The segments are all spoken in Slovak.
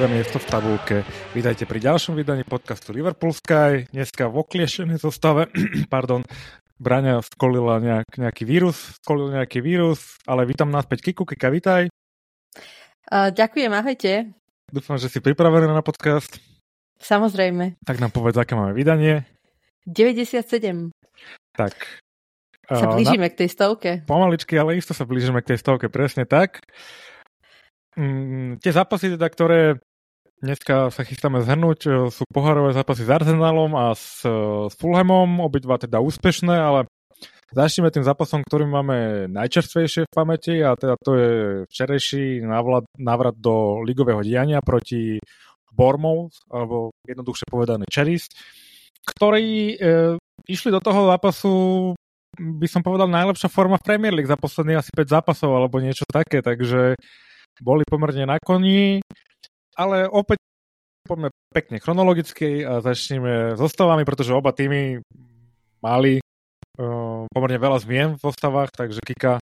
prvé miesto v tabulke. Vítajte pri ďalšom vydaní podcastu Liverpool Sky. Dneska v okliešenej zostave, pardon, Braňa skolila nejak, nejaký vírus, skolil nejaký vírus, ale vítam naspäť Kiku. Kika, vítaj. Uh, ďakujem, ahojte. Dúfam, že si pripravená na podcast. Samozrejme. Tak nám povedz, aké máme vydanie. 97. Tak. Sa blížime na... k tej stovke. Pomaličky, ale isto sa blížime k tej stovke, presne tak. Mm, tie zápasy, teda, ktoré dneska sa chystáme zhrnúť, e, sú pohárové zápasy s Arsenalom a s, e, s Fulhamom, obidva teda úspešné, ale začneme tým zápasom, ktorý máme najčerstvejšie v pamäti a teda to je včerejší návrat, návrat do ligového diania proti Bournemouth, alebo jednoduchšie povedané Cherries, ktorí e, išli do toho zápasu by som povedal najlepšia forma v Premier League za posledných asi 5 zápasov alebo niečo také, takže boli pomerne na koni, ale opäť poďme pekne chronologicky a začneme s zostavami, pretože oba týmy mali uh, pomerne veľa zmien v zostavách, takže Kika,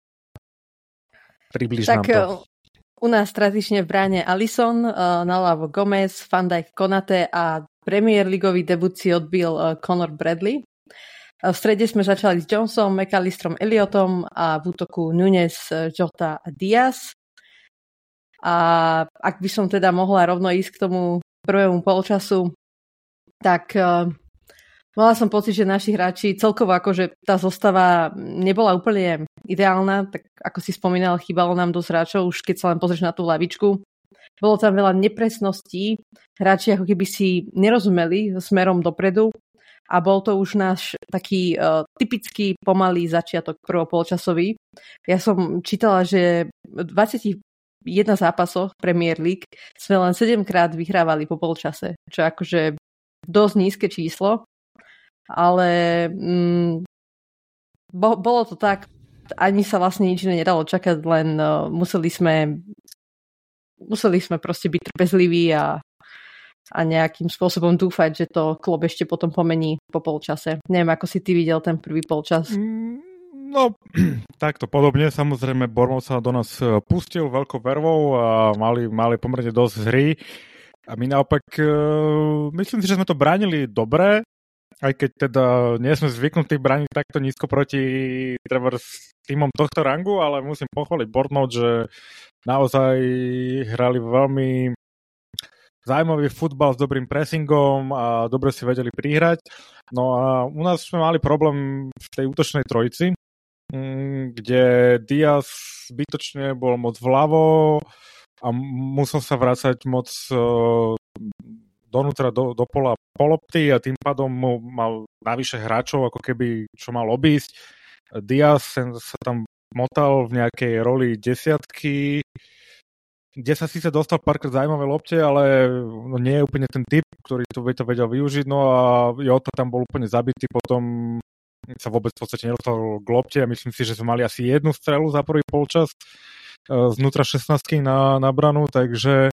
približ tak, nám to. Eh, u nás tradične v bráne Alison, uh, naľavo Gomez, Van Dijk Konate a Premier Ligový debut si odbil uh, Conor Bradley. V strede sme začali s Johnsonom, McAllisterom, Elliotom a v útoku Nunes, Jota a Diaz. A ak by som teda mohla rovno ísť k tomu prvému polčasu, tak uh, mala som pocit, že naši hráči celkovo akože tá zostava nebola úplne ideálna, tak ako si spomínal, chýbalo nám dosť hráčov, už keď sa len pozrieš na tú lavičku. Bolo tam veľa nepresností, hráči ako keby si nerozumeli smerom dopredu a bol to už náš taký uh, typický pomalý začiatok prvopolčasový. Ja som čítala, že 20 jedna zápasoch Premier League sme len 7 krát vyhrávali po polčase, čo akože dosť nízke číslo, ale mm, bo, bolo to tak, ani sa vlastne nič nedalo čakať, len uh, museli sme museli sme proste byť trpezliví a, a nejakým spôsobom dúfať, že to klub ešte potom pomení po polčase. Neviem, ako si ty videl ten prvý polčas. Mm No, takto podobne. Samozrejme, Bormov sa do nás e, pustil veľkou vervou a mali, mali pomerne dosť hry. A my naopak, uh, myslím si, že sme to bránili dobre, aj keď teda nie sme zvyknutí brániť takto nízko proti treba s týmom tohto rangu, ale musím pochváliť Bournemouth, že naozaj hrali veľmi zaujímavý futbal s dobrým pressingom a dobre si vedeli prihrať. No a u nás sme mali problém v tej útočnej trojici, kde Diaz zbytočne bol moc vľavo a musel sa vrácať moc uh, donútra do, do pola polopty a tým pádom mal navyše hráčov, ako keby čo mal obísť. Diaz sa tam motal v nejakej roli desiatky, kde sa síce dostal párkrát zaujímavé lopte, ale no, nie je úplne ten typ, ktorý to, to vedel využiť, no a Jota tam bol úplne zabitý potom sa vôbec v podstate nedostal k lopte a myslím si, že sme mali asi jednu strelu za prvý polčas uh, znútra 16 na, na branu, takže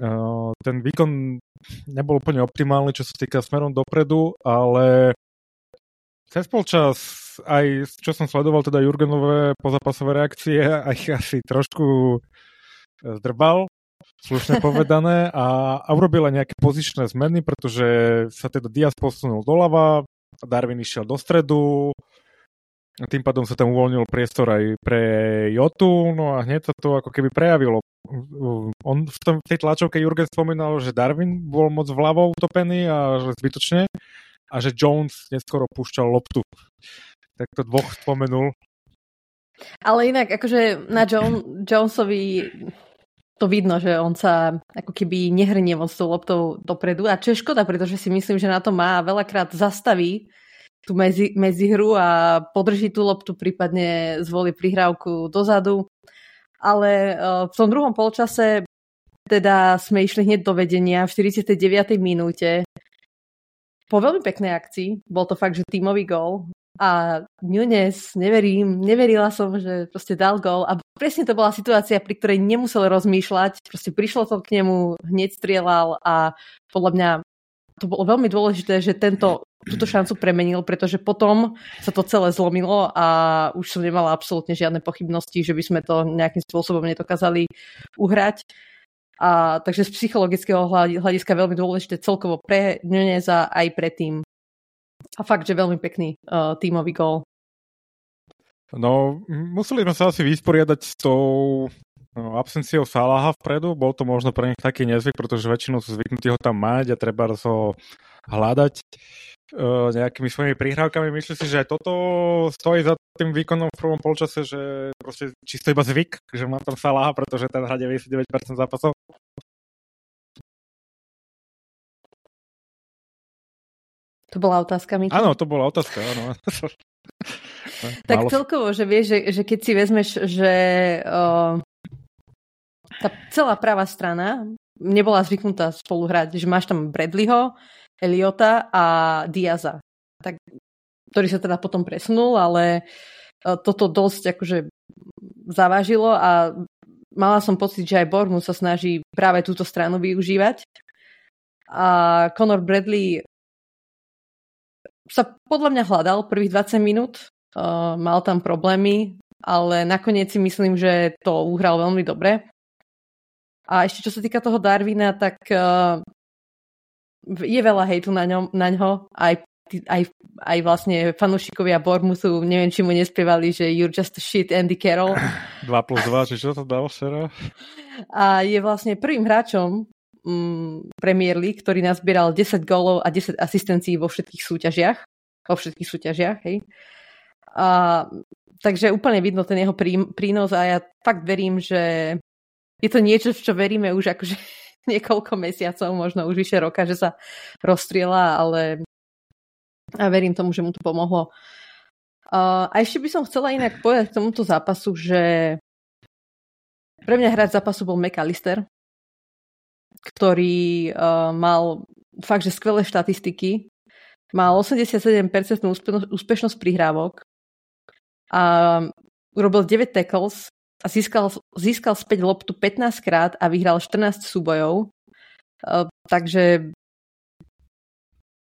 uh, ten výkon nebol úplne optimálny, čo sa týka smerom dopredu, ale cez polčas aj čo som sledoval teda Jurgenové pozapasové reakcie, aj asi trošku zdrbal, slušne povedané, a, a urobila nejaké pozičné zmeny, pretože sa teda Diaz posunul doľava, Darwin išiel do stredu, tým pádom sa tam uvoľnil priestor aj pre Jotu, no a hneď sa to ako keby prejavilo. On v, tom, v tej tlačovke Jurgen spomínal, že Darwin bol moc vľavo utopený a že zbytočne a že Jones neskoro púšťal loptu. Tak to dvoch spomenul. Ale inak, akože na John, Jonesovi to vidno, že on sa ako keby nehrnie moc tou loptou dopredu a čo je škoda, pretože si myslím, že na to má veľakrát zastaví tú medzi, hru a podrží tú loptu, prípadne zvolí prihrávku dozadu. Ale uh, v tom druhom polčase teda sme išli hneď do vedenia v 49. minúte po veľmi peknej akcii. Bol to fakt, že tímový gól. A Nunes, neverím, neverila som, že proste dal gol a presne to bola situácia, pri ktorej nemusel rozmýšľať, proste prišlo to k nemu, hneď strieľal a podľa mňa to bolo veľmi dôležité, že tento, túto šancu premenil, pretože potom sa to celé zlomilo a už som nemala absolútne žiadne pochybnosti, že by sme to nejakým spôsobom nedokázali uhrať. A, takže z psychologického hľadiska veľmi dôležité celkovo pre Nuneza aj pre tým. A fakt, že veľmi pekný uh, tímový gól. No, museli sme sa asi vysporiadať s tou no, absenciou Salaha vpredu. Bol to možno pre nich taký nezvyk, pretože väčšinou sú zvyknutí ho tam mať a treba ho hľadať uh, nejakými svojimi prihrávkami. Myslím si, že aj toto stojí za tým výkonom v prvom polčase, že proste čisto iba zvyk, že má tam Salaha, pretože ten hrá 99% zápasov. To bola otázka, Mičo? Áno, to bola otázka, áno. tak Malo... celkovo, že vieš, že, že keď si vezmeš, že uh, tá celá pravá strana nebola zvyknutá spolu hrať, že máš tam Bradleyho, Eliota a Diaza, tak, ktorý sa teda potom presunul, ale uh, toto dosť akože zavážilo a mala som pocit, že aj Bormu sa snaží práve túto stranu využívať. A Conor Bradley sa podľa mňa hľadal prvých 20 minút, uh, mal tam problémy, ale nakoniec si myslím, že to uhral veľmi dobre. A ešte čo sa týka toho Darwina, tak uh, je veľa hejtu na, ňom, na ňo, aj, aj, aj vlastne fanúšikovia Bormusu, neviem, či mu nespievali, že you're just a shit Andy Carroll. 2 plus 2, či čo to dal včera? A je vlastne prvým hráčom, mm, Premier League, ktorý nazbieral 10 gólov a 10 asistencií vo všetkých súťažiach. Vo všetkých súťažiach, hej. A, takže úplne vidno ten jeho prí, prínos a ja fakt verím, že je to niečo, v čo veríme už akože niekoľko mesiacov, možno už vyše roka, že sa rozstriela, ale a verím tomu, že mu to pomohlo. A ešte by som chcela inak povedať k tomuto zápasu, že pre mňa hráč zápasu bol McAllister, ktorý uh, mal fakt, že skvelé štatistiky. Mal 87% úspešnosť prihrávok a urobil 9 tackles a získal, získal späť loptu 15 krát a vyhral 14 súbojov. Uh, takže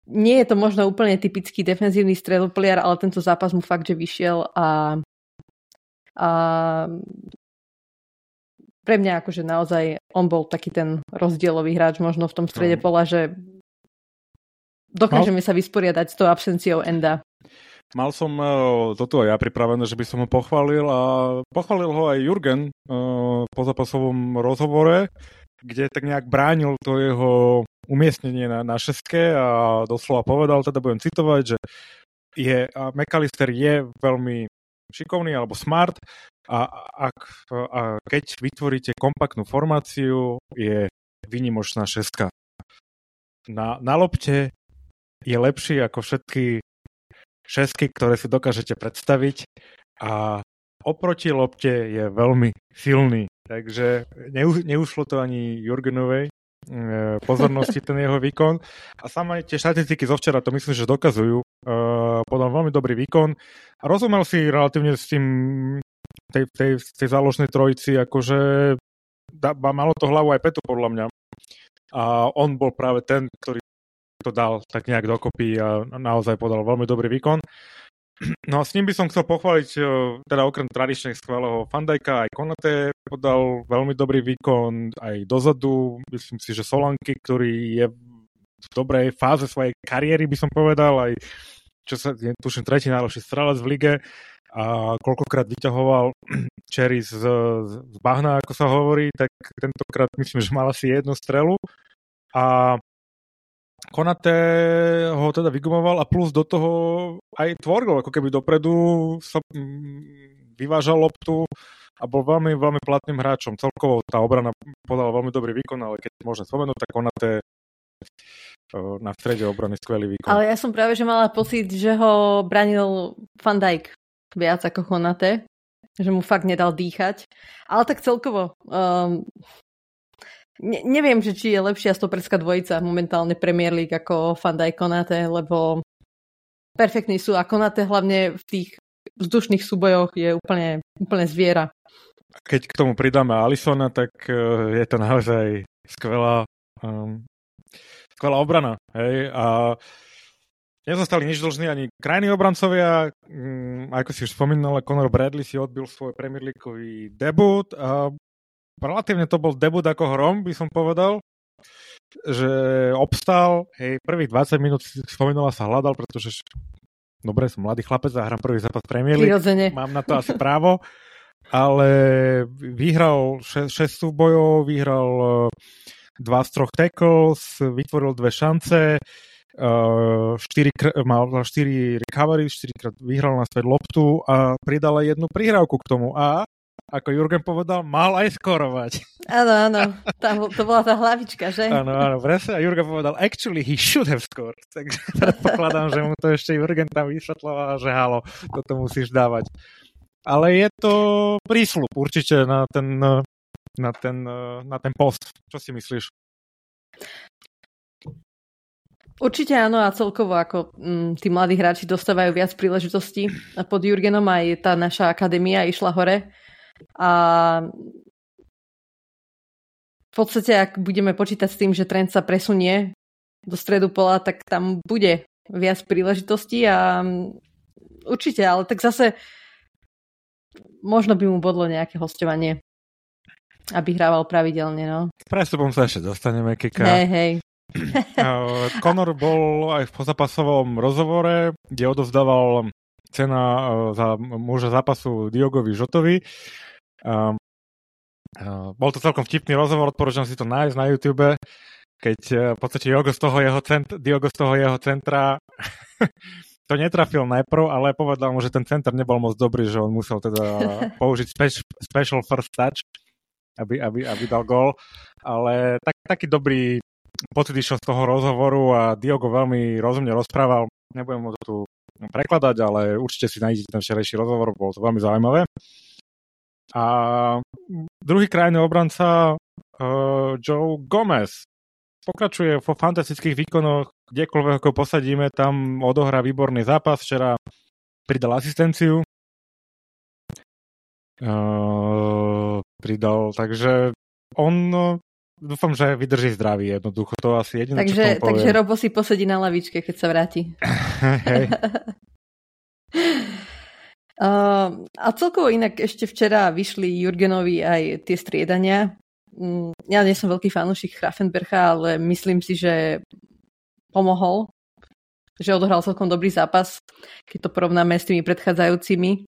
nie je to možno úplne typický defenzívny stredopoliar, ale tento zápas mu fakt, že vyšiel a, a pre mňa akože naozaj on bol taký ten rozdielový hráč možno v tom strede no. pola, že dokážeme no. sa vysporiadať s tou absenciou Enda. Mal som uh, toto aj ja pripravené, že by som ho pochválil a pochválil ho aj Jurgen uh, po zápasovom rozhovore, kde tak nejak bránil to jeho umiestnenie na, na šestke a doslova povedal, teda budem citovať, že je, a McAllister je veľmi šikovný alebo smart a, ak, a keď vytvoríte kompaktnú formáciu, je vynimočná šestka. Na, na lopte je lepší ako všetky šesky, ktoré si dokážete predstaviť a oproti lopte je veľmi silný. Takže neu, neušlo to ani Jurgenovej e, pozornosti ten jeho výkon. A samé tie štatistiky zo včera to myslím, že dokazujú. Uh, podal veľmi dobrý výkon a rozumel si relatívne s tým tej, tej, tej záložnej trojici, akože da, malo to hlavu aj petu podľa mňa. A on bol práve ten, ktorý to dal tak nejak dokopy a naozaj podal veľmi dobrý výkon. No a s ním by som chcel pochváliť, e, teda okrem tradičných skvelého Fandajka, aj Konate podal veľmi dobrý výkon, aj dozadu, myslím si, že Solanky, ktorý je v dobrej fáze svojej kariéry, by som povedal, aj čo sa, tuším, tretí najlepší strelec v lige, a koľkokrát vyťahoval Cherry z, z bahna, ako sa hovorí, tak tentokrát myslím, že mal asi jednu strelu a Konate ho teda vygumoval a plus do toho aj tvoril, ako keby dopredu sa mm, vyvážal loptu a bol veľmi, veľmi platným hráčom. Celkovo tá obrana podala veľmi dobrý výkon, ale keď môžem spomenúť, tak Konate na strede obrany skvelý výkon. Ale ja som práve, že mala pocit, že ho branil Van Dijk viac ako Konate, že mu fakt nedal dýchať. Ale tak celkovo, um, ne, neviem, že či je lepšia stoperská dvojica momentálne Premier League ako Fandaj Konate, lebo perfektní sú a Konate hlavne v tých vzdušných súbojoch je úplne, úplne zviera. Keď k tomu pridáme Alisona, tak uh, je to naozaj skvelá, um, skvelá obrana. Hej? A Nezostali nič dlžní ani krajní obrancovia. Mm, ako si už spomínal, Conor Bradley si odbil svoj Premier Leagueový debut a relatívne to bol debut ako hrom, by som povedal že obstal, hej, prvých 20 minút spomínala sa hľadal, pretože dobre, som mladý chlapec a hrám prvý zápas Premier League, Prirodzene. mám na to asi právo, ale vyhral 6, 6 súbojov, vyhral 2 z 3 tackles, vytvoril dve šance, Uh, 4 mal 4 recovery, 4 krát vyhral na späť loptu a pridala jednu prihrávku k tomu a ako Jurgen povedal, mal aj skorovať. Áno, áno, tá, to bola tá hlavička, že? Áno, áno, presne. A Jurgen povedal, actually he should have scored. Takže predpokladám, že mu to ešte Jurgen tam vysvetloval, že halo, toto musíš dávať. Ale je to prísľub určite na ten, na ten, na ten post. Čo si myslíš? Určite áno a celkovo ako m, mm, tí mladí hráči dostávajú viac príležitostí. A pod Jurgenom aj tá naša akadémia išla hore a v podstate, ak budeme počítať s tým, že trend sa presunie do stredu pola, tak tam bude viac príležitostí a určite, ale tak zase možno by mu bodlo nejaké hostovanie, aby hrával pravidelne, no. Prestupom sa ešte dostaneme, Kika. Hej, hej. Conor bol aj v pozapasovom rozhovore, kde odovzdával cena e, za muža zápasu Diogovi Žotovi Um, uh, bol to celkom vtipný rozhovor, odporúčam si to nájsť na YouTube, keď v podstate Diogo z toho jeho, cent, Diogo z toho jeho centra to netrafil najprv, ale povedal mu, že ten center nebol moc dobrý, že on musel teda použiť spe- special first touch, aby, aby, aby dal gol. Ale tak, taký dobrý pocit išiel z toho rozhovoru a Diogo veľmi rozumne rozprával. Nebudem to tu prekladať, ale určite si nájdete ten včerajší rozhovor, bolo to veľmi zaujímavé. A druhý krajný obranca uh, Joe Gomez pokračuje vo fantastických výkonoch, kdekoľvek ako posadíme, tam odohrá výborný zápas, včera pridal asistenciu. Uh, pridal, takže on dúfam, že vydrží zdravý jednoducho, to asi jediné, takže, čo Takže Robo si posedí na lavičke, keď sa vráti. Uh, a celkovo inak ešte včera vyšli Jurgenovi aj tie striedania. Mm, ja nie som veľký fanúšik Hrafenbercha, ale myslím si, že pomohol, že odohral celkom dobrý zápas, keď to porovnáme s tými predchádzajúcimi.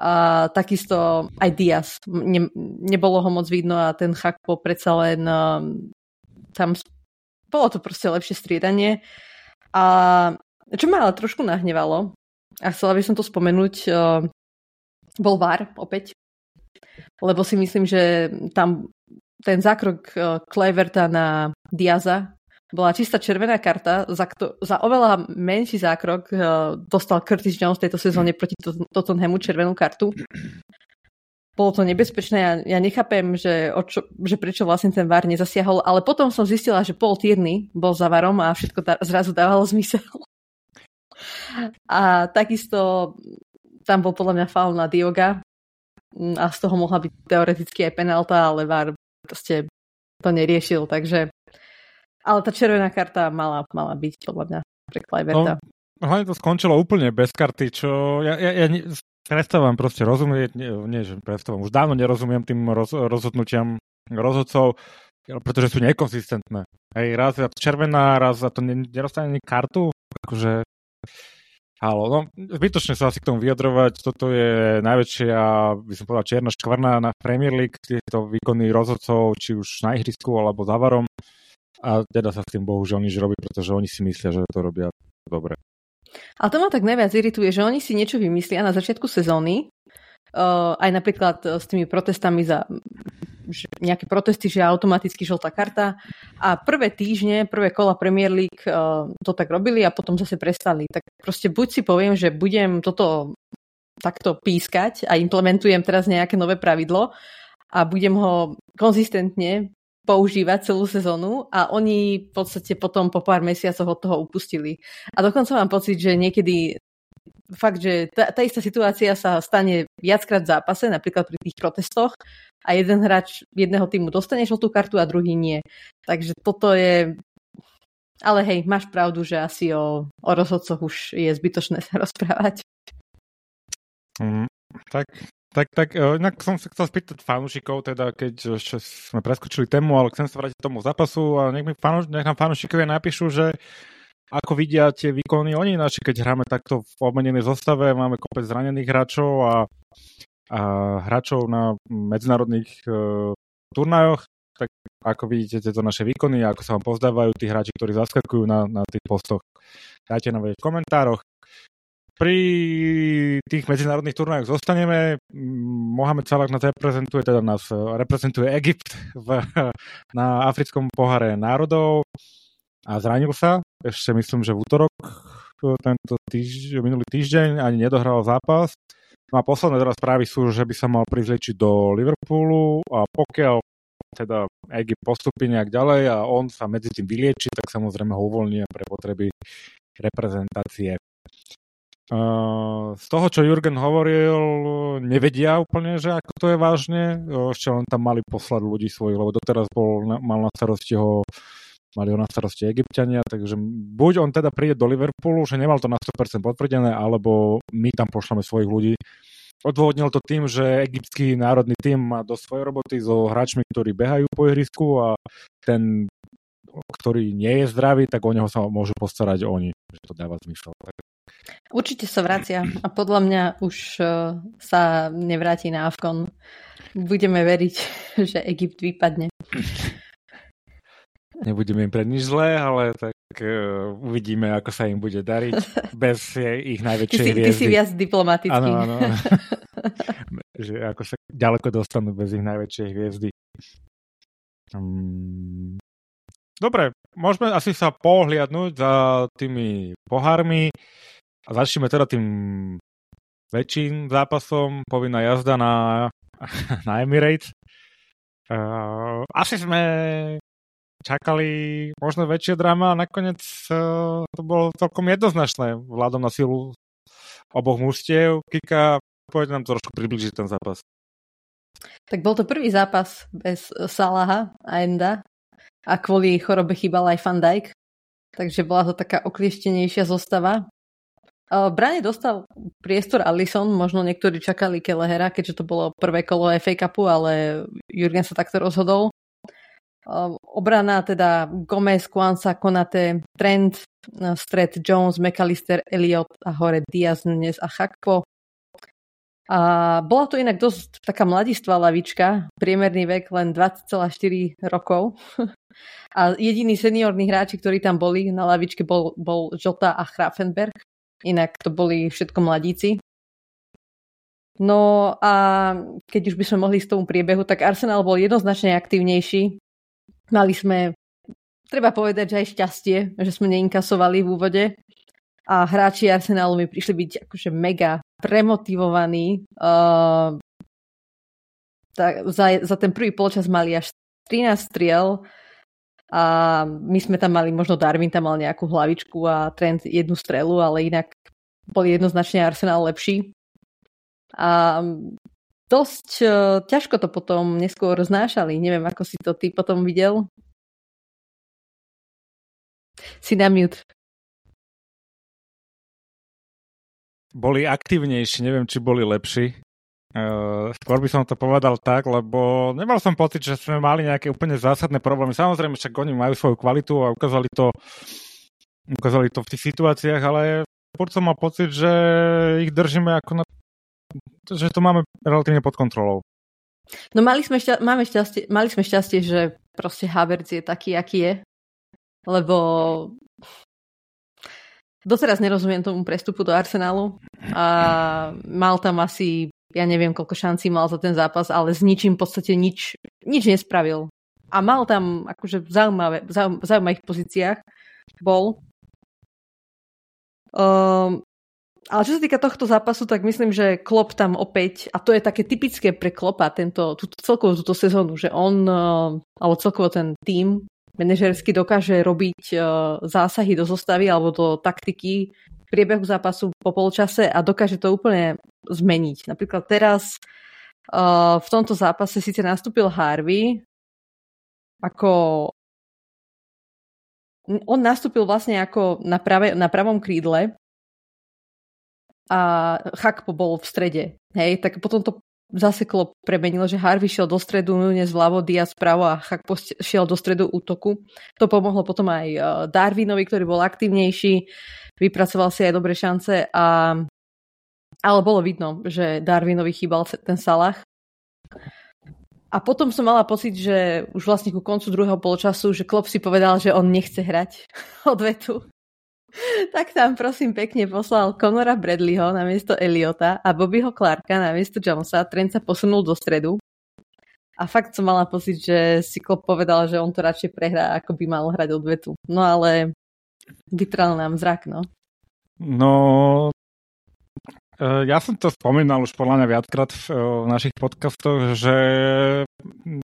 A takisto aj Diaz. Ne, nebolo ho moc vidno a ten Chakpo predsa len um, tam bolo to proste lepšie striedanie. A čo ma ale trošku nahnevalo, a chcela by som to spomenúť, uh, bol VAR opäť, lebo si myslím, že tam ten zákrok uh, Kleverta na Diaza bola čistá červená karta, za, kto, za oveľa menší zákrok uh, dostal Curtis Jones v tejto sezóne proti Tottenhamu červenú kartu. Bolo to nebezpečné, ja, ja nechápem, že, o čo, že prečo vlastne ten VAR nezasiahol, ale potom som zistila, že Paul Tierney bol za VARom a všetko da, zrazu dávalo zmysel. A takisto tam bol podľa mňa faul na Dioga a z toho mohla byť teoreticky aj penálta, ale VAR proste to neriešil, takže ale tá červená karta mala, mala byť podľa mňa pre Kluiverta. No, hlavne to skončilo úplne bez karty, čo ja, ja, ja prestávam proste rozumieť, nie, nie že prestávam, už dávno nerozumiem tým roz, rozhodnutiam rozhodcov, pretože sú nekonzistentné. Hej, raz je červená, raz za to nerostane ani kartu, akože Halo, no zbytočne sa asi k tomu vyjadrovať. Toto je najväčšia, by som povedal, čierna škvrna na Premier League, tieto výkony rozhodcov, či už na ihrisku alebo závarom. A teda sa s tým bohužiaľ nič robí, pretože oni si myslia, že to robia dobre. A to ma tak najviac irituje, že oni si niečo vymyslia na začiatku sezóny, uh, aj napríklad s tými protestami za nejaké protesty, že automaticky žltá karta. A prvé týždne, prvé kola Premier League uh, to tak robili a potom zase prestali. Tak proste buď si poviem, že budem toto takto pískať a implementujem teraz nejaké nové pravidlo a budem ho konzistentne používať celú sezónu a oni v podstate potom po pár mesiacoch od toho upustili. A dokonca mám pocit, že niekedy fakt, že tá, tá istá situácia sa stane viackrát v zápase, napríklad pri tých protestoch a jeden hráč jedného týmu dostane žltú kartu a druhý nie. Takže toto je... Ale hej, máš pravdu, že asi o, o rozhodcoch už je zbytočné sa rozprávať. Mm, tak Tak, tak, e, inak som sa chcel spýtať fanúšikov, teda keď ešte sme preskočili tému, ale chcem sa vrátiť tomu zápasu a nech, mi fanúš, nech nám fanúšikovia napíšu, že ako vidia tie výkony oni naši, keď hráme takto v obmenenej zostave, máme kopec zranených hráčov a, a hráčov na medzinárodných uh, turnajoch, tak ako vidíte tieto naše výkony, ako sa vám pozdávajú tí hráči, ktorí zaskakujú na, na tých postoch. Dajte nám vedieť v komentároch pri tých medzinárodných turnajoch zostaneme. Mohamed Salah nás reprezentuje, teda nás eh, reprezentuje Egypt v, na africkom pohare národov a zranil sa. Ešte myslím, že v útorok eh, tento týž, minulý týždeň ani nedohral zápas. No a posledné teraz správy sú, že by sa mal prizliečiť do Liverpoolu a pokiaľ teda Egypt postupí nejak ďalej a on sa medzi tým vylieči, tak samozrejme ho uvoľní pre potreby reprezentácie z toho, čo Jurgen hovoril, nevedia úplne, že ako to je vážne. Ešte len tam mali poslať ľudí svojich, lebo doteraz bol, mal na starosti ho mali ho na starosti egyptiania, takže buď on teda príde do Liverpoolu, že nemal to na 100% potvrdené, alebo my tam pošleme svojich ľudí. Odôvodnil to tým, že egyptský národný tým má do svojej roboty so hráčmi, ktorí behajú po ihrisku a ten, ktorý nie je zdravý, tak o neho sa môžu postarať oni. Že to dáva zmysel. Tak Určite sa vracia a podľa mňa už e, sa nevráti na Afkon. Budeme veriť, že Egypt vypadne. Nebudeme im pre nič zlé, ale tak uh, uvidíme, ako sa im bude dariť bez ich najväčšej ty si, hviezdy. Ty si viac diplomatický. Áno, áno. že ako sa ďaleko dostanú bez ich najväčšej hviezdy. Um, dobre, môžeme asi sa pohliadnúť za tými pohármi. A začneme teda tým väčším zápasom, povinná jazda na, na Emirates. Uh, asi sme čakali možno väčšie drama a nakoniec uh, to bolo celkom jednoznačné vládom na silu oboch mústiev. Kika, poď nám trošku približiť ten zápas. Tak bol to prvý zápas bez Salaha a Enda a kvôli chorobe chýbal aj Van Dijk, takže bola to taká oklieštenejšia zostava. Brane dostal priestor Allison, možno niektorí čakali Kelehera, keďže to bolo prvé kolo FA Cupu, ale Jurgen sa takto rozhodol. Obrana teda Gomez, Kwanza, Konate, Trent, stred Jones, McAllister, Elliot a hore Diaz, Nunes a Chakpo. A bola to inak dosť taká mladistvá lavička, priemerný vek len 20,4 rokov. A jediní seniorní hráči, ktorí tam boli na lavičke, bol, bol Jota a Grafenberg. Inak to boli všetko mladíci. No a keď už by sme mohli z tomu priebehu, tak Arsenal bol jednoznačne aktívnejší. Mali sme, treba povedať, že aj šťastie, že sme neinkasovali v úvode. A hráči Arsenalu mi prišli byť akože mega premotivovaní. Uh, tak za, za ten prvý polčas mali až 13 striel, a my sme tam mali, možno Darwin tam mal nejakú hlavičku a Trent jednu strelu, ale inak boli jednoznačne Arsenal lepší. A dosť uh, ťažko to potom neskôr znášali. Neviem, ako si to ty potom videl. Si na mute. Boli aktívnejší, neviem, či boli lepší. Uh, skôr by som to povedal tak, lebo nemal som pocit, že sme mali nejaké úplne zásadné problémy. Samozrejme, však oni majú svoju kvalitu a ukázali to, ukázali to v tých situáciách, ale furt som mal pocit, že ich držíme ako na... že to máme relatívne pod kontrolou. No mali sme, šťa- máme šťastie, mali sme šťastie, že proste Havertz je taký, aký je, lebo doteraz nerozumiem tomu prestupu do Arsenálu a mal tam asi ja neviem, koľko šancí mal za ten zápas, ale s ničím v podstate nič, nič nespravil. A mal tam akože v zaujímavé, zaujímavých pozíciách bol. Um, ale čo sa týka tohto zápasu, tak myslím, že Klopp tam opäť, a to je také typické pre Klopa, tento, túto, celkovú túto sezónu, že on, uh, alebo celkovo ten tým manažersky dokáže robiť uh, zásahy do zostavy alebo do taktiky priebehu zápasu po polčase a dokáže to úplne zmeniť. Napríklad teraz uh, v tomto zápase síce nastúpil Harvey ako on nastúpil vlastne ako na, prave, na pravom krídle a Chakpo bol v strede. Hej, tak potom to zase Klopp premenil, že Harvey šiel do stredu, Nunes vľavo, Diaz vpravo a Chak šiel do stredu útoku. To pomohlo potom aj uh, Darwinovi, ktorý bol aktívnejší, vypracoval si aj dobré šance a ale bolo vidno, že Darwinovi chýbal ten Salah. A potom som mala pocit, že už vlastne ku koncu druhého poločasu, že Klopp si povedal, že on nechce hrať odvetu. tak tam prosím pekne poslal Conora Bradleyho na miesto Eliota a Bobbyho Clarka na miesto Jonesa. Trent sa posunul do stredu. A fakt som mala pocit, že si Klopp povedal, že on to radšej prehrá, ako by mal hrať odvetu. No ale vytral nám zrak, no. No, e, ja som to spomínal už podľa mňa viackrát v, e, v našich podcastoch, že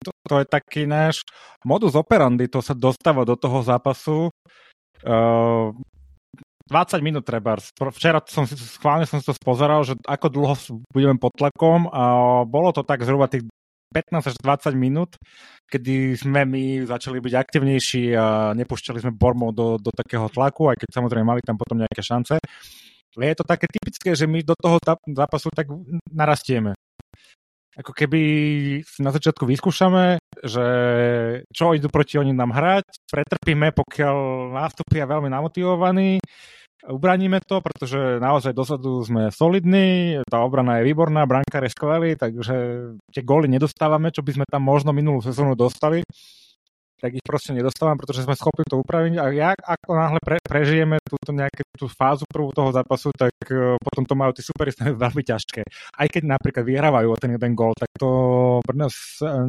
to, to je taký náš modus operandi, to sa dostáva do toho zápasu. Uh, 20 minút treba. Včera som si schválne som si to spozeral, že ako dlho budeme pod tlakom a bolo to tak zhruba tých 15 až 20 minút, kedy sme my začali byť aktivnejší a nepúšťali sme Bormov do, do takého tlaku, aj keď samozrejme mali tam potom nejaké šance. Ale je to také typické, že my do toho zápasu tak narastieme. Ako keby na začiatku vyskúšame, že čo idú proti oni nám hrať, pretrpíme, pokiaľ nástupia veľmi namotivovaní, ubraníme to, pretože naozaj dozadu sme solidní, tá obrana je výborná, brankár je skvelý, takže tie góly nedostávame, čo by sme tam možno minulú sezónu dostali, tak ich proste nedostávame, pretože sme schopní to upraviť a ja, ako náhle pre, prežijeme túto nejakú tú fázu prvú toho zápasu, tak uh, potom to majú tí superisti veľmi ťažké. Aj keď napríklad vyhrávajú o ten jeden gól, tak to pre nás uh,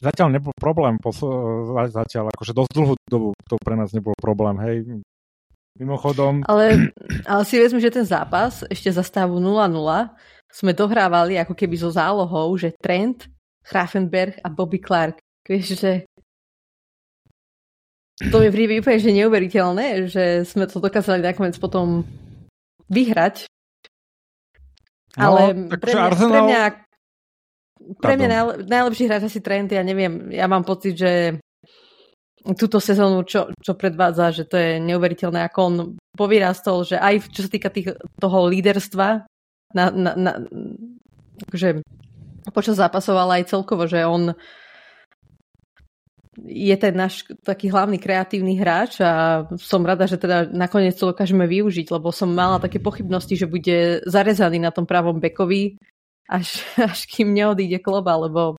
zatiaľ nebol problém, zatiaľ akože dosť dlhú dobu to pre nás nebol problém, hej. Mimochodom... Ale, ale si vezme, že ten zápas ešte za stavu 0-0 sme dohrávali ako keby so zálohou, že Trent, Grafenberg a Bobby Clark. Vieš, že to mi príde úplne že neuveriteľné, že sme to dokázali nakoniec potom vyhrať. No, ale pre mňa, Arsenal... pre mňa, pre mňa najlepší hráč asi Trent, ja neviem, ja mám pocit, že túto sezónu, čo, čo predvádza, že to je neuveriteľné, ako on povyrastol, že aj čo sa týka tých, toho líderstva, na, na, na, akože počas zápasov, ale aj celkovo, že on je ten náš taký hlavný kreatívny hráč a som rada, že teda nakoniec to dokážeme využiť, lebo som mala také pochybnosti, že bude zarezaný na tom pravom bekovi, až, až kým neodíde kloba, lebo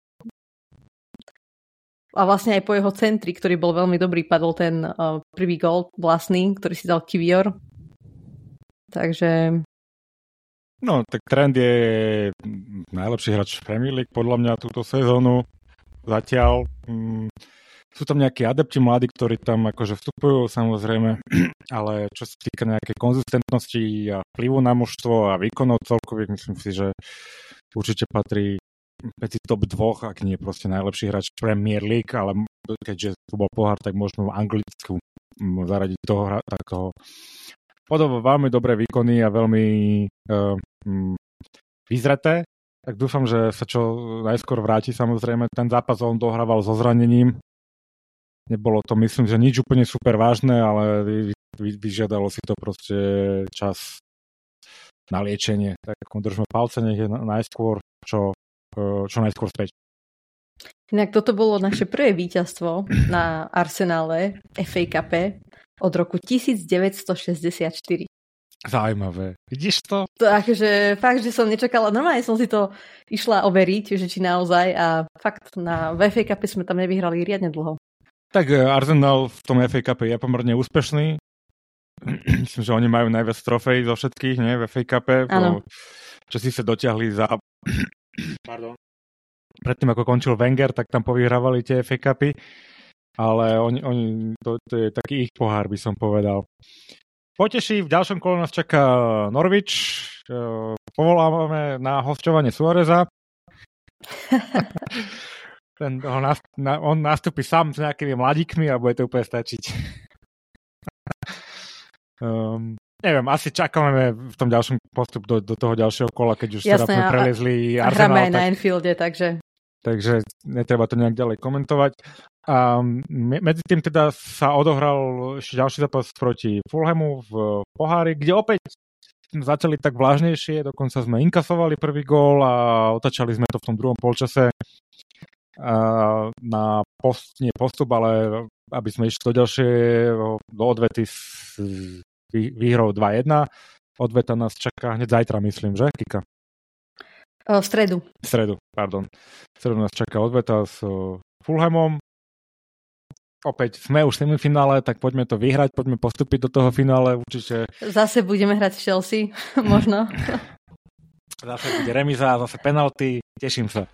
a vlastne aj po jeho centri, ktorý bol veľmi dobrý, padol ten uh, prvý gol vlastný, ktorý si dal Kivior. Takže... No, tak trend je najlepší hráč v Premier League podľa mňa túto sezónu. Zatiaľ mm, sú tam nejakí adepti mladí, ktorí tam akože vstupujú samozrejme, ale čo sa týka nejakej konzistentnosti a vplyvu na mužstvo a výkonov celkových, myslím si, že určite patrí medzi top dvoch, ak nie proste najlepší hráč Premier League, ale keďže to bol pohár, tak môžeme v Anglicku zaradiť toho takého podoba veľmi dobré výkony a veľmi uh, vyzreté. Tak dúfam, že sa čo najskôr vráti. Samozrejme, ten zápas on dohrával so zranením. Nebolo to, myslím, že nič úplne super vážne, ale vy, vy, vyžiadalo si to proste čas na liečenie. Tak držme palce, nech je najskôr čo čo najskôr späť. Inak toto bolo naše prvé víťazstvo na Arsenále FA Cup od roku 1964. Zaujímavé. Vidíš to? To akože fakt, že som nečakala, normálne som si to išla overiť, že či naozaj a fakt na FA Cup sme tam nevyhrali riadne dlho. Tak eh, Arsenal v tom FA Cup je pomerne úspešný. Myslím, že oni majú najviac trofej zo všetkých, nie, v FA Cup. Čo si sa dotiahli za Pardon. Predtým, ako končil Wenger, tak tam povyhrávali tie FA Cupy, ale oni, oni, to, to je taký ich pohár, by som povedal. Poteší, v ďalšom kole nás čaká Norwich, povolávame na hostovanie Suareza. Ten, on, na, on nastúpi sám s nejakými mladíkmi a bude to úplne stačiť. um, Neviem, asi čakáme v tom ďalšom postup do, do toho ďalšieho kola, keď už Jasné, teda preliezli a, Arsenal. Hráme aj tak, na Enfielde, takže... Takže netreba to nejak ďalej komentovať. A medzi tým teda sa odohral ešte ďalší zápas proti Fulhamu v pohári, kde opäť začali tak vlážnejšie, dokonca sme inkasovali prvý gól a otačali sme to v tom druhom polčase na post, nie postup, ale aby sme išli do ďalšie, do odvety s výhrou 2-1. Odveta nás čaká hneď zajtra, myslím, že, Kika? V stredu. V stredu, pardon. V stredu nás čaká odveta s Fulhamom. Opäť sme už v semifinále, tak poďme to vyhrať, poďme postúpiť do toho finále určite. Zase budeme hrať v Chelsea, možno. zase bude remiza, zase penalty, teším sa.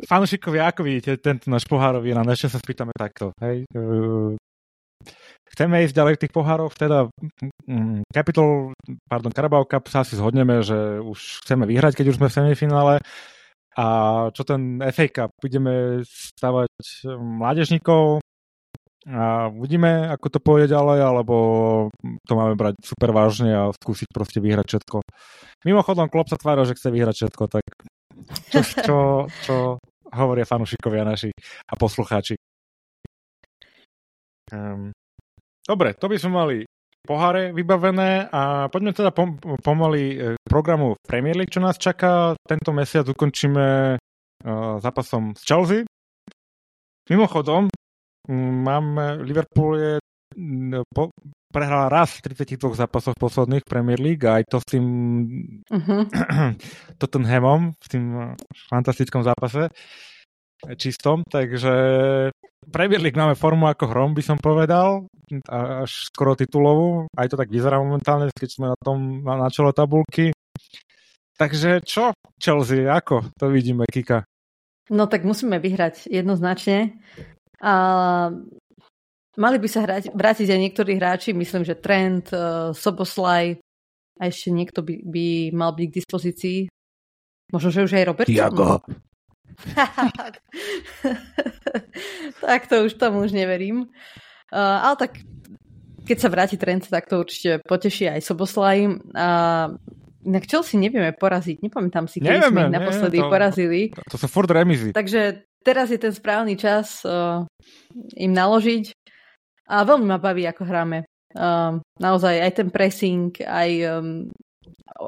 Fanúšikovia, ako vidíte tento náš pohárový na ešte sa spýtame takto. Hej? Chceme ísť ďalej v tých pohároch, teda mm, Capital, pardon, Carabao Cup sa asi zhodneme, že už chceme vyhrať, keď už sme v semifinále. A čo ten FA Cup? Budeme stavať mládežníkov a uvidíme, ako to pôjde ďalej, alebo to máme brať super vážne a skúsiť proste vyhrať všetko. Mimochodom, Klopp sa tvára, že chce vyhrať všetko, tak čo, čo, čo hovoria fanúšikovia naši a poslucháči. Um, Dobre, to by sme mali poháre vybavené a poďme teda pom- pomaly e, programu Premier League, čo nás čaká. Tento mesiac ukončíme uh, zápasom s Chelsea. Mimochodom, máme Liverpool je po, prehral raz v 32 zápasoch posledných Premier League a aj to s tým uh-huh. Tottenhamom v tým fantastickom zápase čistom, takže Premier League máme formu ako hrom, by som povedal, až skoro titulovú. Aj to tak vyzerá momentálne, keď sme na tom na, na čele tabulky. Takže čo, Chelsea, ako to vidíme, Kika? No tak musíme vyhrať jednoznačne. A mali by sa hrať, vrátiť aj niektorí hráči, myslím, že Trent, uh, Soboslaj a ešte niekto by, by mal byť k dispozícii. Možno, že už aj Robert. Tiago. tak to už tomu už neverím. Uh, ale tak keď sa vráti trend, tak to určite poteší aj Soboslaj. Uh, inak Chelsea nevieme poraziť. Nepamätám si, kedy sme ich naposledy to, porazili. To, to sú furt remizy. Takže teraz je ten správny čas uh, im naložiť. A veľmi ma baví, ako hráme. Uh, naozaj aj ten pressing, aj, um,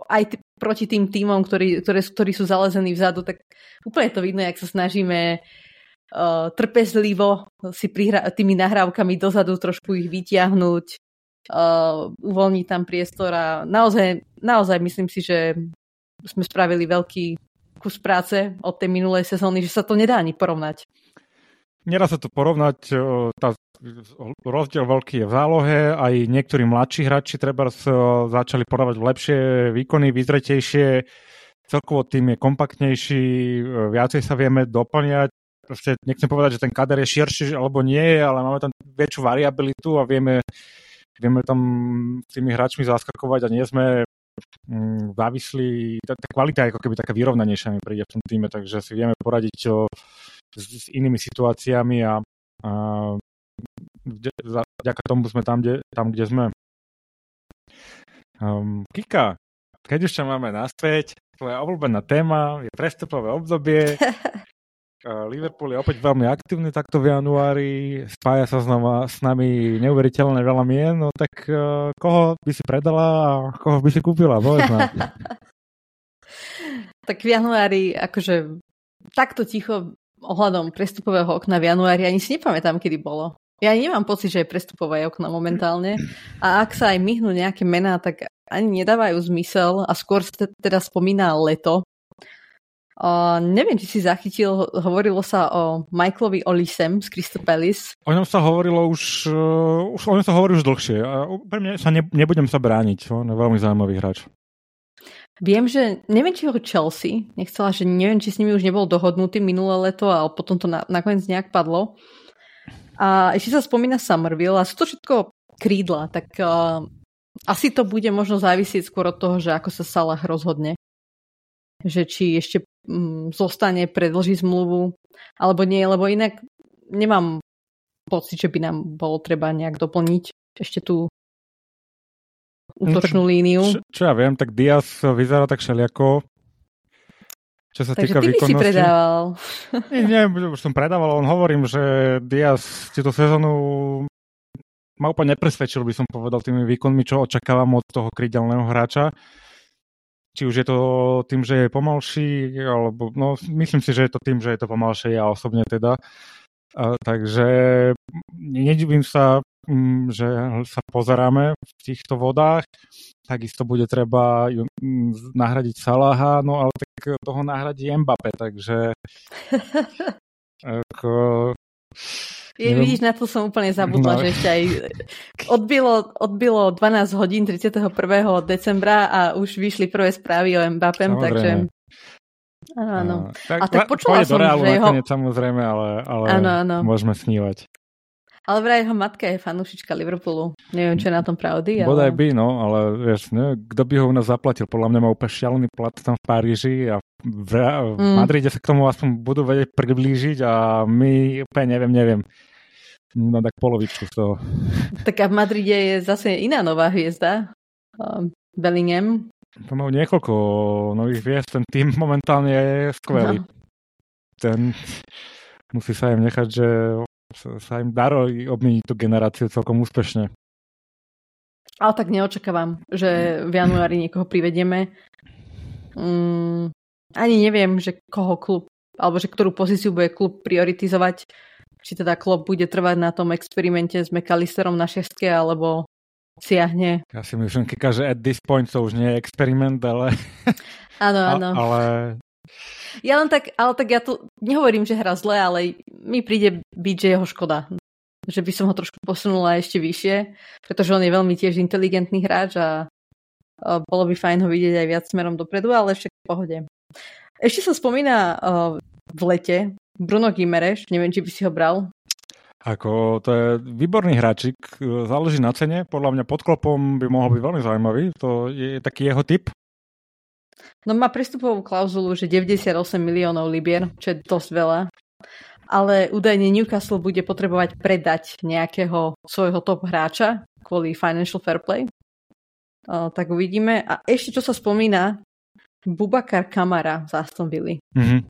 aj t- proti tým týmom, ktorí, ktoré, ktorí sú zalezení vzadu, tak úplne to vidno, jak sa snažíme uh, trpezlivo si prihra- tými nahrávkami dozadu trošku ich vytiahnuť, uh, uvoľniť tam priestor a naozaj, naozaj myslím si, že sme spravili veľký kus práce od tej minulej sezóny, že sa to nedá ani porovnať. Nedá sa to porovnať, tá rozdiel veľký je v zálohe, aj niektorí mladší hráči treba začali podávať lepšie výkony, vyzretejšie, celkovo tým je kompaktnejší, viacej sa vieme doplňať, proste nechcem povedať, že ten kader je širší alebo nie, ale máme tam väčšiu variabilitu a vieme, vieme tam tými hráčmi zaskakovať a nie sme mm, závislí, tá, tá kvalita je ako keby taká vyrovnanejšia mi príde v tom týme, takže si vieme poradiť o, s, s inými situáciami a, a vďaka tomu sme tam, kde, tam, kde sme. Um, Kika, keď už ťa máme naspäť, tvoja obľúbená téma je prestupové obdobie. Liverpool je opäť veľmi aktívny takto v januári, spája sa znova s nami neuveriteľné veľa mien, no tak uh, koho by si predala a koho by si kúpila, tak v januári akože takto ticho ohľadom prestupového okna v januári ani si nepamätám, kedy bolo. Ja nemám pocit, že je prestupové okno momentálne a ak sa aj myhnú nejaké mená, tak ani nedávajú zmysel a skôr sa teda spomína leto. Uh, neviem, či si zachytil, hovorilo sa o Michaelovi Olisem z Palace. O ňom sa hovorilo už, uh, už o ňom sa hovorí už dlhšie a pre mňa sa ne, nebudem sa brániť, on je veľmi zaujímavý hráč. Viem, že neviem, či ho Chelsea nechcela, že neviem, či s nimi už nebol dohodnutý minulé leto, ale potom to na, nakoniec nejak padlo. A ešte sa spomína Somerville a sú to všetko krídla, tak uh, asi to bude možno závisieť skôr od toho, že ako sa Salah rozhodne. Že či ešte um, zostane, predlží zmluvu, alebo nie, lebo inak nemám pocit, že by nám bolo treba nejak doplniť ešte tú útočnú no, líniu. Čo, čo ja viem, tak Diaz vyzerá tak šeliako. Čo sa Takže týka ty výkonnosti. si predával. Nie, nie, už som predával, on hovorím, že Diaz túto sezónu ma úplne nepresvedčil, by som povedal, tými výkonmi, čo očakávam od toho krydelného hráča. Či už je to tým, že je pomalší, alebo no, myslím si, že je to tým, že je to pomalšie ja osobne teda. A, takže nedivím sa, že sa pozeráme v týchto vodách. Takisto bude treba m, nahradiť Salaha, no ale tak toho nahradí Mbappé, takže ako, je, vidíš, na to som úplne zabudla, no. že ešte aj odbilo, odbilo 12 hodín 31. decembra a už vyšli prvé správy o Samozrejme. takže... Áno, áno. Tak, a tak počula som, do reálu že jeho... nakoniec, samozrejme, ale, ale áno, áno. môžeme snívať. Ale vraj jeho matka je fanúšička Liverpoolu. Neviem, čo je na tom pravdy. Ale... Bodaj by, no, ale vieš, ne, kto by ho u nás zaplatil? Podľa mňa má úplne šialený plat tam v Paríži a v, v mm. Madride sa k tomu aspoň budú vedieť priblížiť a my úplne neviem, neviem. No tak polovičku z toho. Tak a v Madride je zase iná nová hviezda. Um, Bellingham. To majú niekoľko nových hviezd. Ten tým momentálne je skvelý. No. Ten musí sa im nechať, že sa im daro obmeniť tú generáciu celkom úspešne. Ale tak neočakávam, že v januári niekoho privedieme. Mm, ani neviem, že koho klub, alebo že ktorú pozíciu bude klub prioritizovať. Či teda klub bude trvať na tom experimente s McAllisterom na šestke, alebo siahne. Ja si myslím, že at this point to už nie je experiment, ale... Áno, áno. ale ja len tak, ale tak ja tu nehovorím, že hra zle, ale mi príde byť, že jeho škoda. Že by som ho trošku posunula ešte vyššie, pretože on je veľmi tiež inteligentný hráč a bolo by fajn ho vidieť aj viac smerom dopredu, ale však v pohode. Ešte sa spomína v lete Bruno Gimereš, neviem, či by si ho bral. Ako, to je výborný hráčik, záleží na cene, podľa mňa pod klopom by mohol byť veľmi zaujímavý, to je taký jeho typ, No má prístupovú klauzulu, že 98 miliónov libier, čo je dosť veľa. Ale údajne Newcastle bude potrebovať predať nejakého svojho top hráča kvôli financial fair play. O, tak uvidíme. A ešte čo sa spomína, Bubakar Kamara z Aston Villa. Mm-hmm.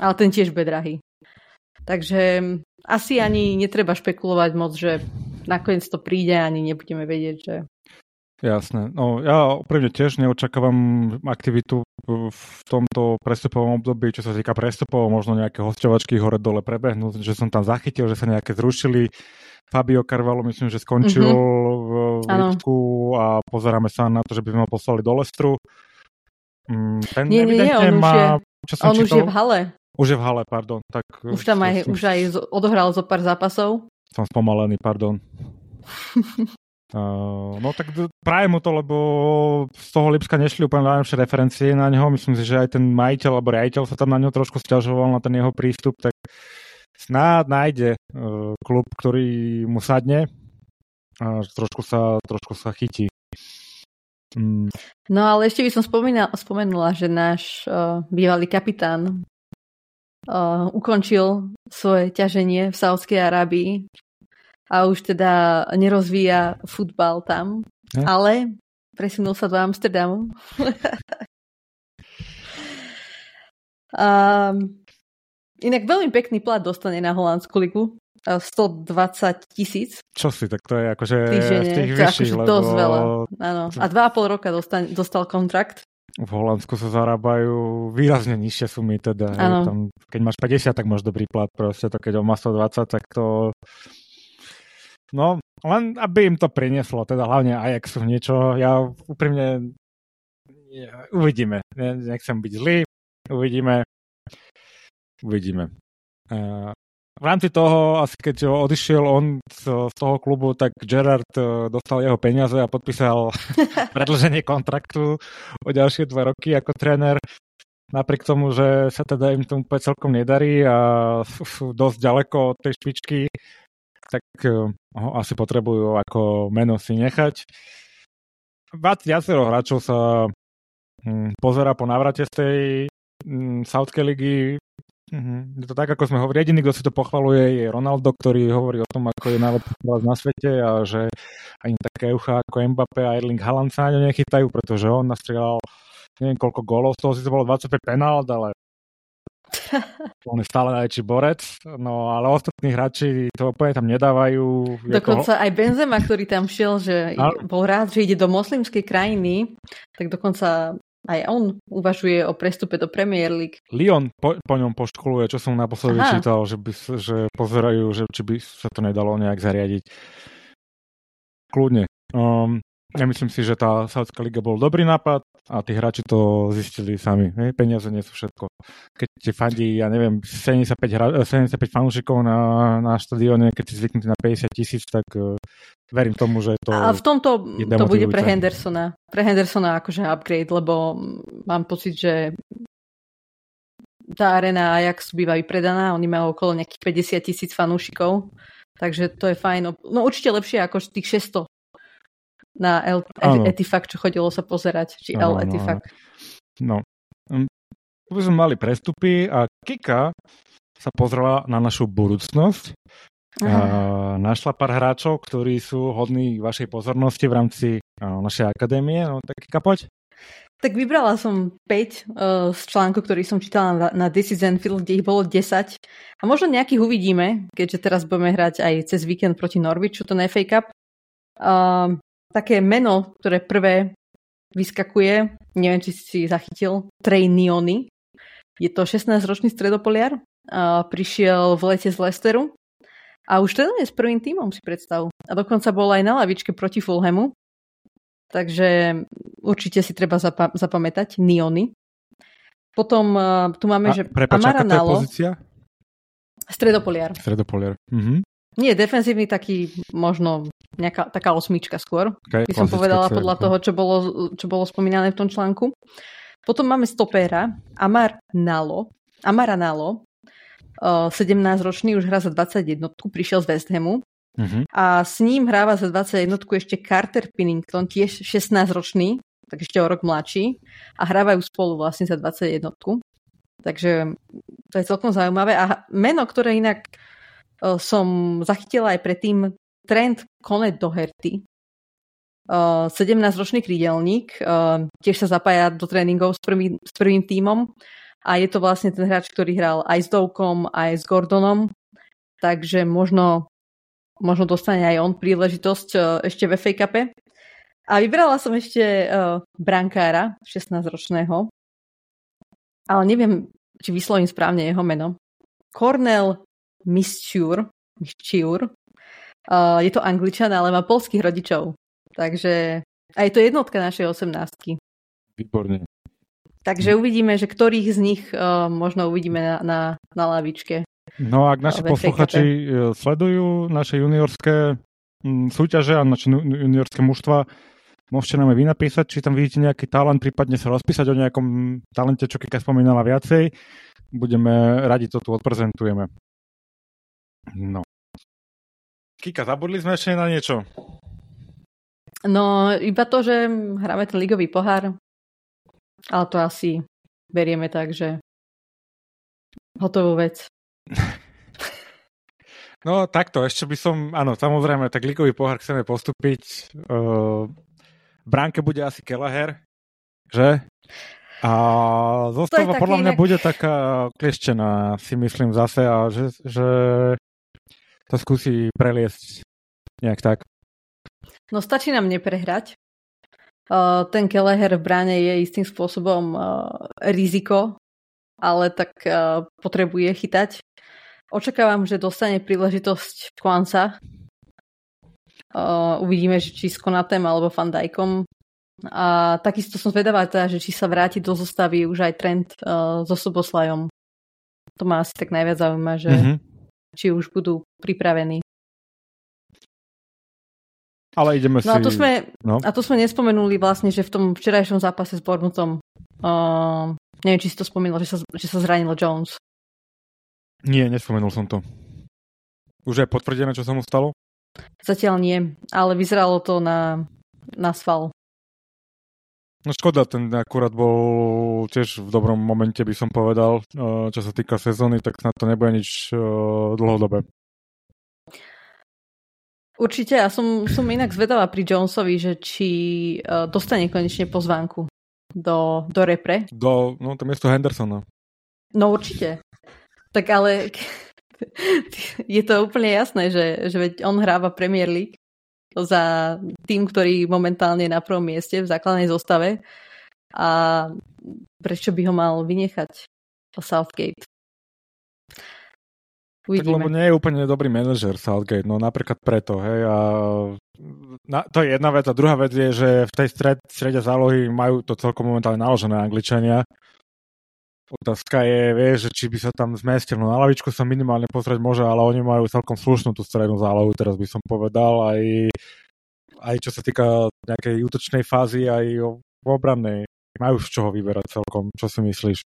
Ale ten tiež bude drahý. Takže asi ani netreba špekulovať moc, že nakoniec to príde ani nebudeme vedieť, že Jasné. No, ja úprimne tiež neočakávam aktivitu v tomto prestupovom období, čo sa týka prestupov, možno nejaké hostovačky hore-dole prebehnú, že som tam zachytil, že sa nejaké zrušili. Fabio Carvalho myslím, že skončil mm-hmm. v Lipsku a pozeráme sa na to, že by sme ho poslali do Lestru. Mm, ten nie, nie, nie, on, má, už, je, čo som on čítal, už je v hale. Už je v hale, pardon. Tak, už tam aj, už aj odohral zo pár zápasov. Som spomalený, pardon. Uh, no tak prajem mu to, lebo z toho Lipska nešli úplne najlepšie referencie na neho. Myslím si, že aj ten majiteľ alebo riaditeľ sa tam na neho trošku stiažoval na ten jeho prístup, tak snáď nájde uh, klub, ktorý mu sadne a trošku sa, trošku sa chytí. Mm. No ale ešte by som spomínala, spomenula, že náš uh, bývalý kapitán uh, ukončil svoje ťaženie v Saudskej Arábii a už teda nerozvíja futbal tam, ja. ale presunul sa do Amsterdamu. um, inak veľmi pekný plat dostane na holandskú ligu. 120 tisíc. Čo si, tak to je akože Týždene, v tých vyšších, akože lebo... dosť veľa. Áno. A dva a pol roka dostal, dostal kontrakt. V Holandsku sa zarábajú výrazne nižšie sumy, teda. Tam, keď máš 50, tak máš dobrý plat, proste to keď on má 120, tak to No, len aby im to prinieslo, teda hlavne Ajaxu niečo. Ja úprimne ja, uvidíme. Nechcem byť zlý, uvidíme. Uvidíme. Uh, v rámci toho, asi keď odišiel on z, z toho klubu, tak Gerard uh, dostal jeho peniaze a podpísal predlženie kontraktu o ďalšie dva roky ako tréner. Napriek tomu, že sa teda im tomu celkom nedarí a sú dosť ďaleko od tej špičky, tak eh, ho asi potrebujú ako meno si nechať. Viacero hráčov sa hm, pozera po návrate z tej hm, Saudskej ligy. Mhm. Je to tak, ako sme hovorili. Jediný, kto si to pochvaluje, je Ronaldo, ktorý hovorí o tom, ako je najlepší na svete a že ani také ucha ako Mbappé a Erling Haaland sa na ňo nechytajú, pretože on nastrieľal neviem koľko gólov, z toho si to bolo 25 penalt, ale On je stále najväčší borec, no ale ostatní hráči to úplne tam nedávajú. Dokonca to... aj Benzema, ktorý tam šiel, že ale... bol rád, že ide do moslimskej krajiny, tak dokonca aj on uvažuje o prestupe do Premier League. Lyon po, po ňom poškoluje, čo som naposledy Aha. čítal, že, by, že pozerajú, že či by sa to nedalo nejak zariadiť. Kľudne. Um, ja myslím si, že tá Saudská liga bol dobrý nápad a tí hráči to zistili sami. Hej? Peniaze nie sú všetko. Keď ti fandí, ja neviem, 75, hra, 75 fanúšikov na, na štadióne, keď si zvyknutý na 50 tisíc, tak uh, verím tomu, že to A v tomto to bude pre Hendersona. Pre Hendersona akože upgrade, lebo mám pocit, že tá arena Ajax býva vypredaná, oni majú okolo nejakých 50 tisíc fanúšikov, takže to je fajn. No určite lepšie ako tých 600 na El Etifak, čo chodilo sa pozerať, či El Etifak. No. Hm, už sme mali prestupy a Kika sa pozrela na našu budúcnosť. A našla pár hráčov, ktorí sú hodní vašej pozornosti v rámci našej akadémie. No tak Kika, poď. Tak vybrala som 5 uh, z článku, ktorý som čítala na, na This is Enfield, kde ich bolo 10. A možno nejakých uvidíme, keďže teraz budeme hrať aj cez víkend proti Norwichu, to na FA Cup. Uh, také meno, ktoré prvé vyskakuje, neviem, či si zachytil, Trey Niony. Je to 16-ročný stredopoliar, prišiel v lete z Lesteru a už teda je s prvým tímom, si predstav. A dokonca bol aj na lavičke proti Fulhamu, takže určite si treba zapa- zapamätať Niony. Potom uh, tu máme, a, že prepač, Amara Nalo. pozícia? Stredopoliar. Stredopoliar. Mhm. Nie, defenzívny taký možno nejaká taká osmička skôr, okay, by som povedala podľa toho, čo bolo, čo bolo spomínané v tom článku. Potom máme stopéra Amar Nalo. Amara Nalo, 17-ročný, už hrá za 21, prišiel z West Hamu. Uh-huh. A s ním hráva za 21 ešte Carter Pinnington, tiež 16-ročný, tak ešte o rok mladší. A hrávajú spolu vlastne za 21. Takže to je celkom zaujímavé. A meno, ktoré inak som zachytila aj predtým trend Kone Doherty. 17-ročný krídelník, tiež sa zapája do tréningov s prvým, s prvým tímom a je to vlastne ten hráč, ktorý hral aj s Doukom, aj s Gordonom, takže možno, možno dostane aj on príležitosť ešte v FA. A vybrala som ešte brankára 16-ročného, ale neviem, či vyslovím správne jeho meno. Cornel Misture, Misture. Uh, je to angličan, ale má polských rodičov. Takže a je to jednotka našej osemnáctky. Výborne. Takže uvidíme, že ktorých z nich uh, možno uvidíme na, na, na lavičke. No a ak naši posluchači e, sledujú naše juniorské m, súťaže a naše juniorské mužstva, môžete nám aj vy napísať, či tam vidíte nejaký talent, prípadne sa rozpísať o nejakom talente, čo Kika spomínala viacej. Budeme radi to tu odprezentujeme. No. Kika, zabudli sme ešte na niečo? No, iba to, že hráme ten ligový pohár, ale to asi berieme tak, že hotovú vec. No takto, ešte by som, áno, samozrejme, tak ligový pohár chceme postúpiť. Uh, bránke bude asi Kelaher, že? A zostava podľa mňa inak... bude taká klieštená, si myslím zase, a že, že to skúsi preliesť nejak tak. No stačí nám neprehrať. Uh, ten Keleher v bráne je istým spôsobom uh, riziko, ale tak uh, potrebuje chytať. Očakávam, že dostane príležitosť Kwanza. Uh, uvidíme, či s Konatem alebo Fandajkom. A takisto som zvedavá, teda, že či sa vráti do zostavy už aj trend uh, so Soboslajom. To ma asi tak najviac zaujíma, že mm-hmm či už budú pripravení. Ale ideme si... No a tu sme, no. a tu sme nespomenuli vlastne, že v tom včerajšom zápase s Bournemouthom uh, neviem, či si to spomínal, že sa, že sa zranil Jones. Nie, nespomenul som to. Už je potvrdené, čo sa mu stalo? Zatiaľ nie, ale vyzeralo to na, na sval. No škoda, ten akurát bol tiež v dobrom momente, by som povedal, eh, čo sa týka sezóny, tak na to nebude nič eh, dlhodobé. Určite, ja som, som inak zvedavá pri Jonesovi, že či uh, dostane konečne pozvánku do, do repre. Do, no to miesto Hendersona. No určite. Tak ale je to úplne jasné, že, že veď on hráva Premier League za tým, ktorý momentálne je na prvom mieste v základnej zostave a prečo by ho mal vynechať Southgate? Uvidíme. Tak lebo nie je úplne dobrý manažer Southgate, no napríklad preto, hej, a na, to je jedna vec a druhá vec je, že v tej stred, strede zálohy majú to celkom momentálne naložené Angličania. Otázka je, vieš, že či by sa tam zmestil, no na lavičku sa minimálne pozrieť môže, ale oni majú celkom slušnú tú strednú zálohu, teraz by som povedal, aj, aj čo sa týka nejakej útočnej fázy, aj v obrannej. Majú z čoho vyberať celkom, čo si myslíš?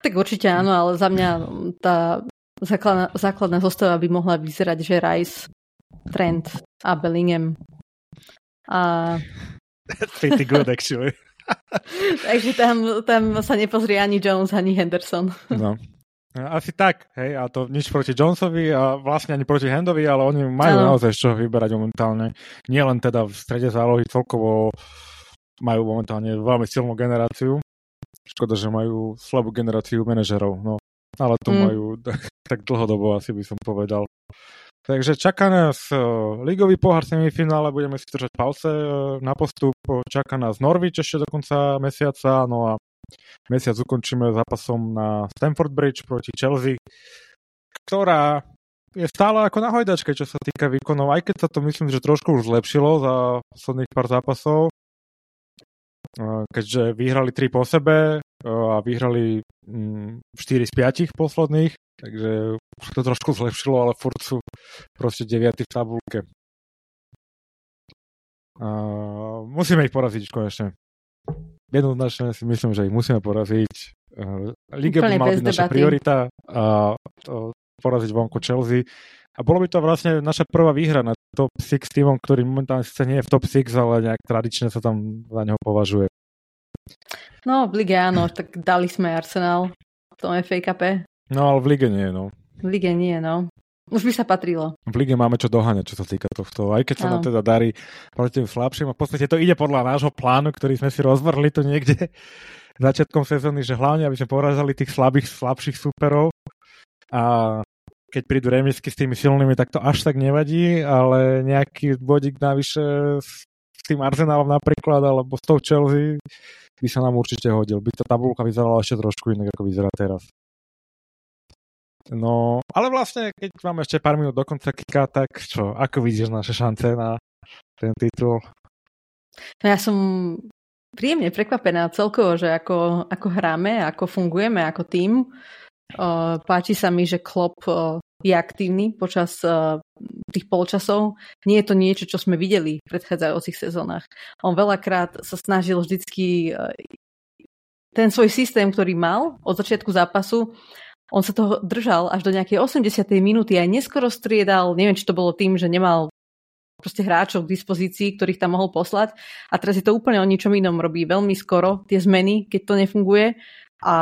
Tak určite áno, ale za mňa tá základná, základná zostava by mohla vyzerať, že Rice, Trent a Bellingham. A... Pretty good, actually. Takže tam, tam sa nepozrie ani Jones, ani Henderson. no. Asi tak, hej, a to nič proti Jonesovi a vlastne ani proti Hendovi, ale oni majú ano. naozaj čoho vyberať momentálne. Nie len teda v strede zálohy, celkovo majú momentálne veľmi silnú generáciu Škoda, že majú slabú generáciu manažerov, no. Ale to mm. majú tak, tak dlhodobo, asi by som povedal. Takže čaká nás uh, ligový pohár semifinále, budeme si držať palce uh, na postup. Čaká nás Norwich ešte do konca mesiaca, no a mesiac ukončíme zápasom na Stamford Bridge proti Chelsea, ktorá je stále ako na hojdačke, čo sa týka výkonov, aj keď sa to myslím, že trošku už zlepšilo za posledných pár zápasov keďže vyhrali 3 po sebe a vyhrali 4 mm, z 5 posledných, takže už to trošku zlepšilo, ale furt sú proste 9 v tabulke. A musíme ich poraziť konečne. Jednoznačne si myslím, že ich musíme poraziť. Liga by mala byť naša priorita a poraziť vonku Chelsea. A bolo by to vlastne naša prvá výhra na top 6 týmom, ktorý momentálne sice nie je v top 6, ale nejak tradične sa tam za neho považuje. No, v lige áno, tak dali sme Arsenal v tom FA Cup. No, ale v lige nie, no. V lige nie, no. Už by sa patrilo. V lige máme čo doháňať, čo sa týka tohto. Aj keď sa nám teda darí proti tým slabším. A v podstate to ide podľa nášho plánu, ktorý sme si rozvrli tu niekde začiatkom sezóny, že hlavne, aby sme porazali tých slabých, slabších superov. A keď prídu remisky s tými silnými, tak to až tak nevadí, ale nejaký bodík navyše tým Arsenálom napríklad, alebo s tou Chelsea by sa nám určite hodil. By tá tabulka vyzerala ešte trošku inak, ako vyzerá teraz. No, ale vlastne, keď máme ešte pár minút do konca kika, tak čo, ako vidíš naše šance na ten titul? No ja som príjemne prekvapená celkovo, že ako, ako hráme, ako fungujeme ako tým. páči sa mi, že Klopp je aktívny počas tých polčasov. Nie je to niečo, čo sme videli v predchádzajúcich sezónach. On veľakrát sa snažil vždycky e, ten svoj systém, ktorý mal od začiatku zápasu, on sa toho držal až do nejakej 80. minúty aj neskoro striedal, neviem, či to bolo tým, že nemal proste hráčov k dispozícii, ktorých tam mohol poslať. A teraz je to úplne o ničom inom. Robí veľmi skoro tie zmeny, keď to nefunguje. A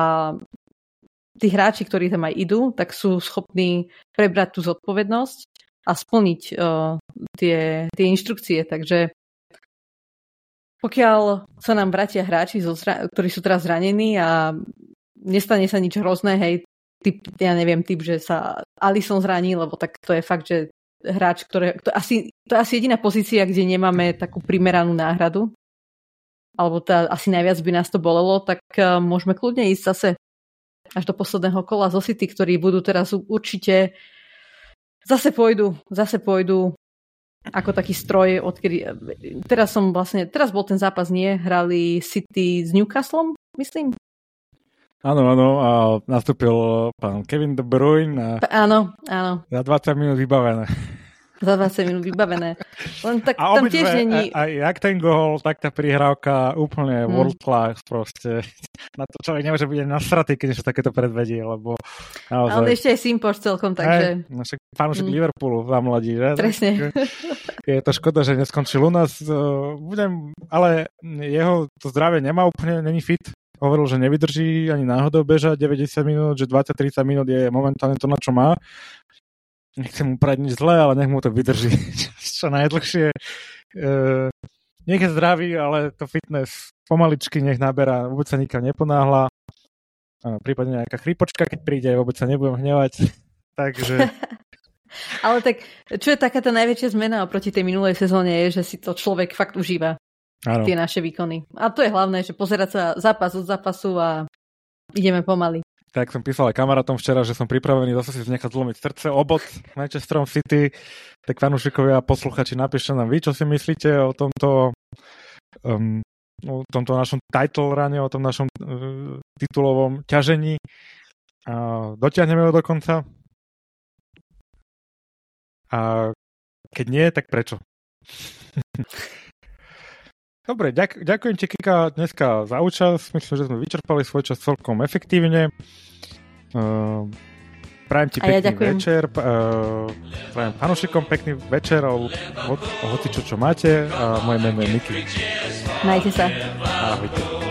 tí hráči, ktorí tam aj idú, tak sú schopní prebrať tú zodpovednosť a splniť uh, tie, tie inštrukcie. Takže pokiaľ sa nám bratia hráči, zo, ktorí sú teraz zranení a nestane sa nič hrozné, hej, typ, ja neviem, typ, že sa Alison zraní, lebo tak to je fakt, že hráč, ktoré, to, asi, to je asi jediná pozícia, kde nemáme takú primeranú náhradu, alebo tá, asi najviac by nás to bolelo, tak uh, môžeme kľudne ísť zase až do posledného kola zo City, ktorí budú teraz určite zase pôjdu, zase pôjdu ako taký stroj, odkedy... Teraz som vlastne, teraz bol ten zápas, nie? Hrali City s Newcastlom, myslím? Áno, áno, a nastúpil pán Kevin De Bruyne. A... Áno, áno. Za 20 minút vybavené za 20 minút vybavené. Len tak a tam tiež není... A, a jak ten gol, tak tá prihrávka úplne hmm. world class proste. Na to človek nemôže byť nasratý, keď sa takéto predvedí, lebo naozaj... Ale ešte aj Simpoš celkom, takže... Však fanúšik hmm. Liverpoolu za mladí, že? Presne. Je to škoda, že neskončil u nás. Budem, ale jeho to zdravie nemá úplne, není fit. Hovoril, že nevydrží ani náhodou bežať 90 minút, že 20-30 minút je momentálne to, na čo má nechcem mu prať nič zlé, ale nech mu to vydrží čo najdlhšie. E, nech je zdravý, ale to fitness pomaličky nech naberá, vôbec sa nikam neponáhla. prípadne nejaká chrípočka, keď príde, vôbec sa nebudem hnevať. Takže... Ale tak, čo je taká tá najväčšia zmena oproti tej minulej sezóne je, že si to človek fakt užíva. Áno. Tie naše výkony. A to je hlavné, že pozerať sa zápas od zápasu a ideme pomaly. Tak som písal aj kamarátom včera, že som pripravený zase si nechať zlomiť srdce obod Manchesterom City. Tak fanúšikovia a posluchači, napíšte nám vy, čo si myslíte o tomto um, o tomto našom title rane, o tom našom uh, titulovom ťažení. A dotiahneme ho do konca. A keď nie, tak prečo? Dobre, ďak, ďakujem ti, Kika, dneska za účasť. Myslím, že sme vyčerpali svoj čas celkom efektívne. Uh, prajem ti pekný ja večer. Uh, prajem fanúšikom pekný večer, alebo ho, hoci čo, čo máte. A moje meno je Miky. Majte sa. Ahojte.